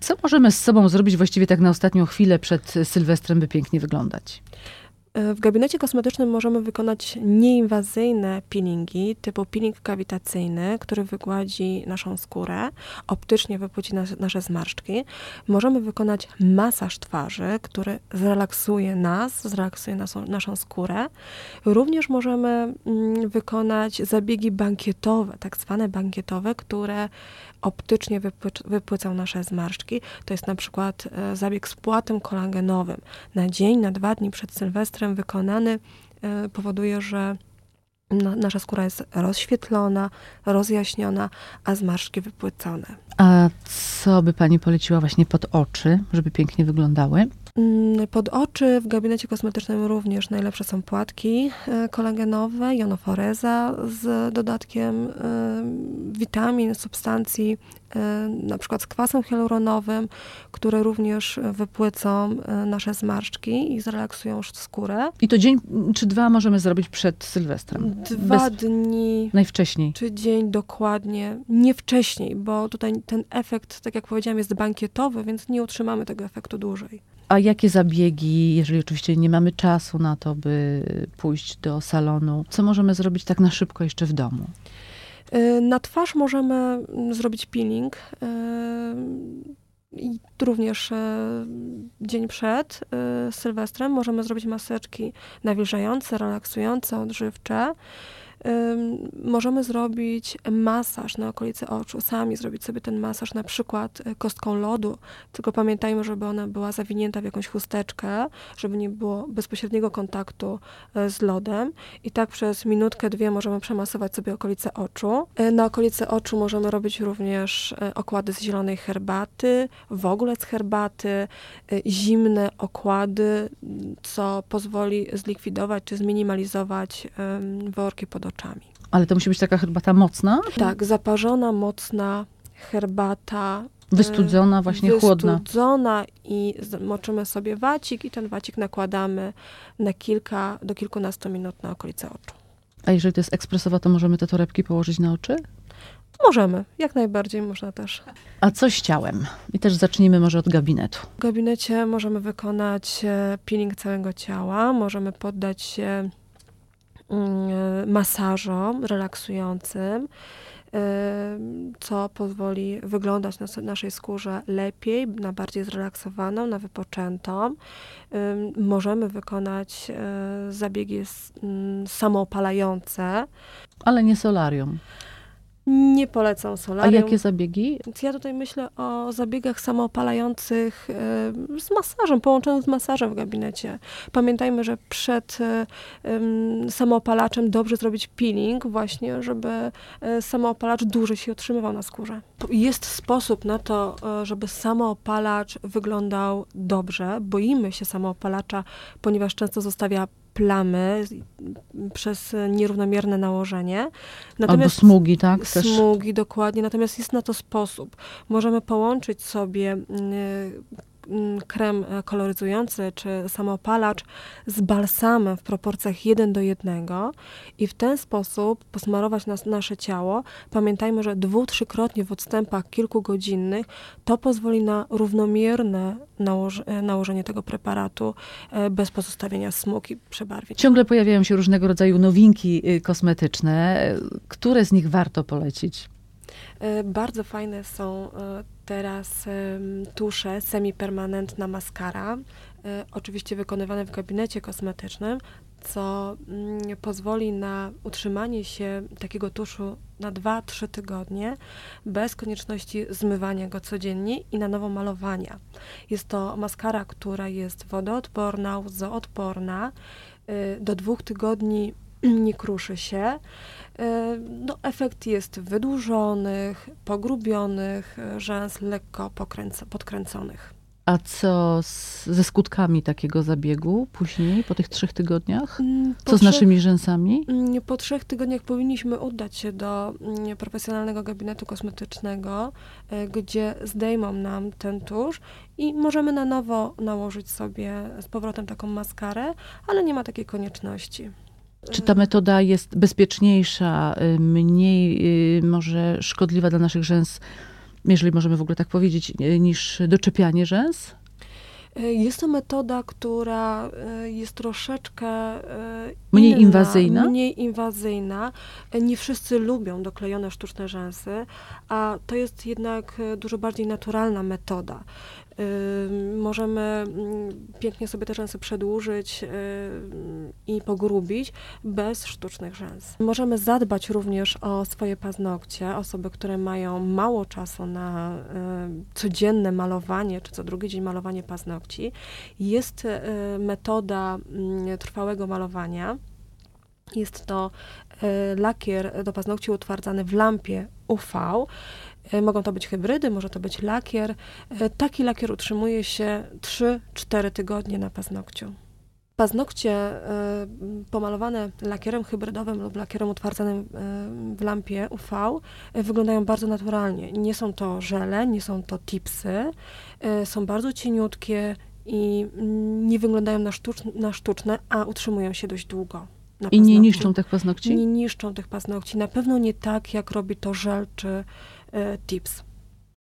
Co możemy z sobą zrobić właściwie tak na ostatnią chwilę przed Sylwestrem, by pięknie wyglądać? W gabinecie kosmetycznym możemy wykonać nieinwazyjne peelingi typu peeling kawitacyjny, który wygładzi naszą skórę, optycznie wypłuci nas, nasze zmarszczki. Możemy wykonać masaż twarzy, który zrelaksuje nas, zrelaksuje naszą skórę. Również możemy mm, wykonać zabiegi bankietowe, tak zwane bankietowe, które optycznie wypłycą nasze zmarszczki. To jest na przykład e, zabieg z płatem kolagenowym. Na dzień, na dwa dni przed Sylwestrem wykonany e, powoduje, że nasza skóra jest rozświetlona, rozjaśniona, a zmarszczki wypłycone. A co by Pani poleciła właśnie pod oczy, żeby pięknie wyglądały? Mm, pod oczy w gabinecie kosmetycznym również najlepsze są płatki e, kolagenowe, jonoforeza z dodatkiem e, witamin, substancji, na przykład z kwasem hialuronowym, które również wypłycą nasze zmarszczki i zrelaksują skórę. I to dzień czy dwa możemy zrobić przed Sylwestrem? Dwa Bez... dni. Najwcześniej. Czy dzień dokładnie. Nie wcześniej, bo tutaj ten efekt, tak jak powiedziałam, jest bankietowy, więc nie utrzymamy tego efektu dłużej. A jakie zabiegi, jeżeli oczywiście nie mamy czasu na to, by pójść do salonu, co możemy zrobić tak na szybko jeszcze w domu? Y, na twarz możemy mm, zrobić peeling. Y, I również y, dzień przed Sylwestrem możemy zrobić maseczki nawilżające, relaksujące, odżywcze możemy zrobić masaż na okolicy oczu, sami zrobić sobie ten masaż na przykład e, kostką lodu, tylko pamiętajmy, żeby ona była zawinięta w jakąś chusteczkę, żeby nie było bezpośredniego kontaktu e, z lodem i tak przez minutkę, dwie możemy przemasować sobie okolice oczu. E, na okolice oczu możemy robić również okłady z zielonej herbaty, w ogóle z herbaty, zimne okłady, co pozwoli zlikwidować czy zminimalizować worki pod oczami. Ale to musi być taka herbata mocna? Tak, zaparzona, mocna herbata. Wystudzona, właśnie chłodna. Wystudzona i moczymy sobie wacik i ten wacik nakładamy na kilka do kilkunastu minut na okolice oczu. A jeżeli to jest ekspresowa, to możemy te torebki położyć na oczy? Możemy, jak najbardziej można też. A co z ciałem? I też zacznijmy może od gabinetu. W gabinecie możemy wykonać e, peeling całego ciała, możemy poddać się masażom relaksującym, co pozwoli wyglądać na naszej skórze lepiej, na bardziej zrelaksowaną, na wypoczętą. Możemy wykonać e, zabiegi mm, samoopalające. Ale nie solarium. Nie polecam solarium. A jakie zabiegi? Ja tutaj myślę o zabiegach samoopalających z masażem, połączonych z masażem w gabinecie. Pamiętajmy, że przed samoopalaczem dobrze zrobić peeling właśnie, żeby e, samoopalacz dłużej się utrzymywał na skórze. Jest sposób na to, żeby samoopalacz wyglądał dobrze. Boimy się samoopalacza, ponieważ często zostawia plamy przez nierównomierne nałożenie. Natomiast Albo smugi, tak? Smugi, dokładnie. Natomiast jest na to sposób. Możemy połączyć sobie Mm, krem e, koloryzujący czy samopalacz z balsamem w proporcjach 1 do 1 i w ten sposób posmarować nas, nasze ciało. Pamiętajmy, że dwu, trzykrotnie w odstępach kilkugodzinnych to pozwoli na równomierne nałoż e, nałożenie tego preparatu e, bez pozostawienia smug i przebarwień. Ciągle pojawiają się różnego rodzaju nowinki y, kosmetyczne. Które z nich warto polecić? Bardzo fajne są teraz tusze semipermanentna maskara, e, oczywiście wykonywane w gabinecie kosmetycznym, co mm, pozwoli na utrzymanie się takiego tuszu na 2-3 tygodnie bez konieczności zmywania go codziennie i na nowo malowania. Jest to maskara, która jest wodoodporna, łzoodporna. E, do dwóch tygodni nie kruszy się. E, no, efekt jest wydłużonych, pogrubionych rzęs, lekko podkręconych. A co z, ze skutkami takiego zabiegu później, po tych trzech tygodniach? Mm, co po z naszymi rzęsami? Mm, po trzech tygodniach powinniśmy udać się do mm, profesjonalnego gabinetu kosmetycznego, e, gdzie zdejmą nam ten tusz i możemy na nowo nałożyć sobie z powrotem taką maskarę, ale nie ma takiej konieczności. Czy ta metoda jest bezpieczniejsza, y, mniej y, może szkodliwa dla naszych rzęs jeżeli możemy w ogóle tak powiedzieć, e, niż doczepianie rzęs? Jest to metoda, która jest troszeczkę Mniej inna, inwazyjna? Mniej inwazyjna. Nie wszyscy lubią doklejone sztuczne rzęsy, a to jest jednak dużo bardziej naturalna metoda. Możemy mm, pięknie sobie te rzęsy przedłużyć i pogrubić bez sztucznych rzęs. Możemy zadbać również o swoje paznokcie. Osoby, które mają mało czasu na codzienne malowanie, czy co drugi dzień malowanie paznokci. Jest y, metoda mm, trwałego malowania. Jest to y, lakier do paznokci utwardzany w lampie UV. Y, Mogą to być hybrydy, może to być lakier. Y, Taki lakier utrzymuje się 3-4 tygodnie na paznokciu. Paznokcie y, pomalowane lakierem hybrydowym lub lakierem utwardzanym w lampie UV wyglądają bardzo naturalnie. Nie są to żele, nie są to tipsy, są bardzo cieniutkie i mm, nie wyglądają na, sztuczne, na sztuczne, a utrzymują się dość długo. I nie niszczą tych paznokci? Nie niszczą tych paznokci. Na pewno nie tak, jak robi to żel czy äh, Tipps.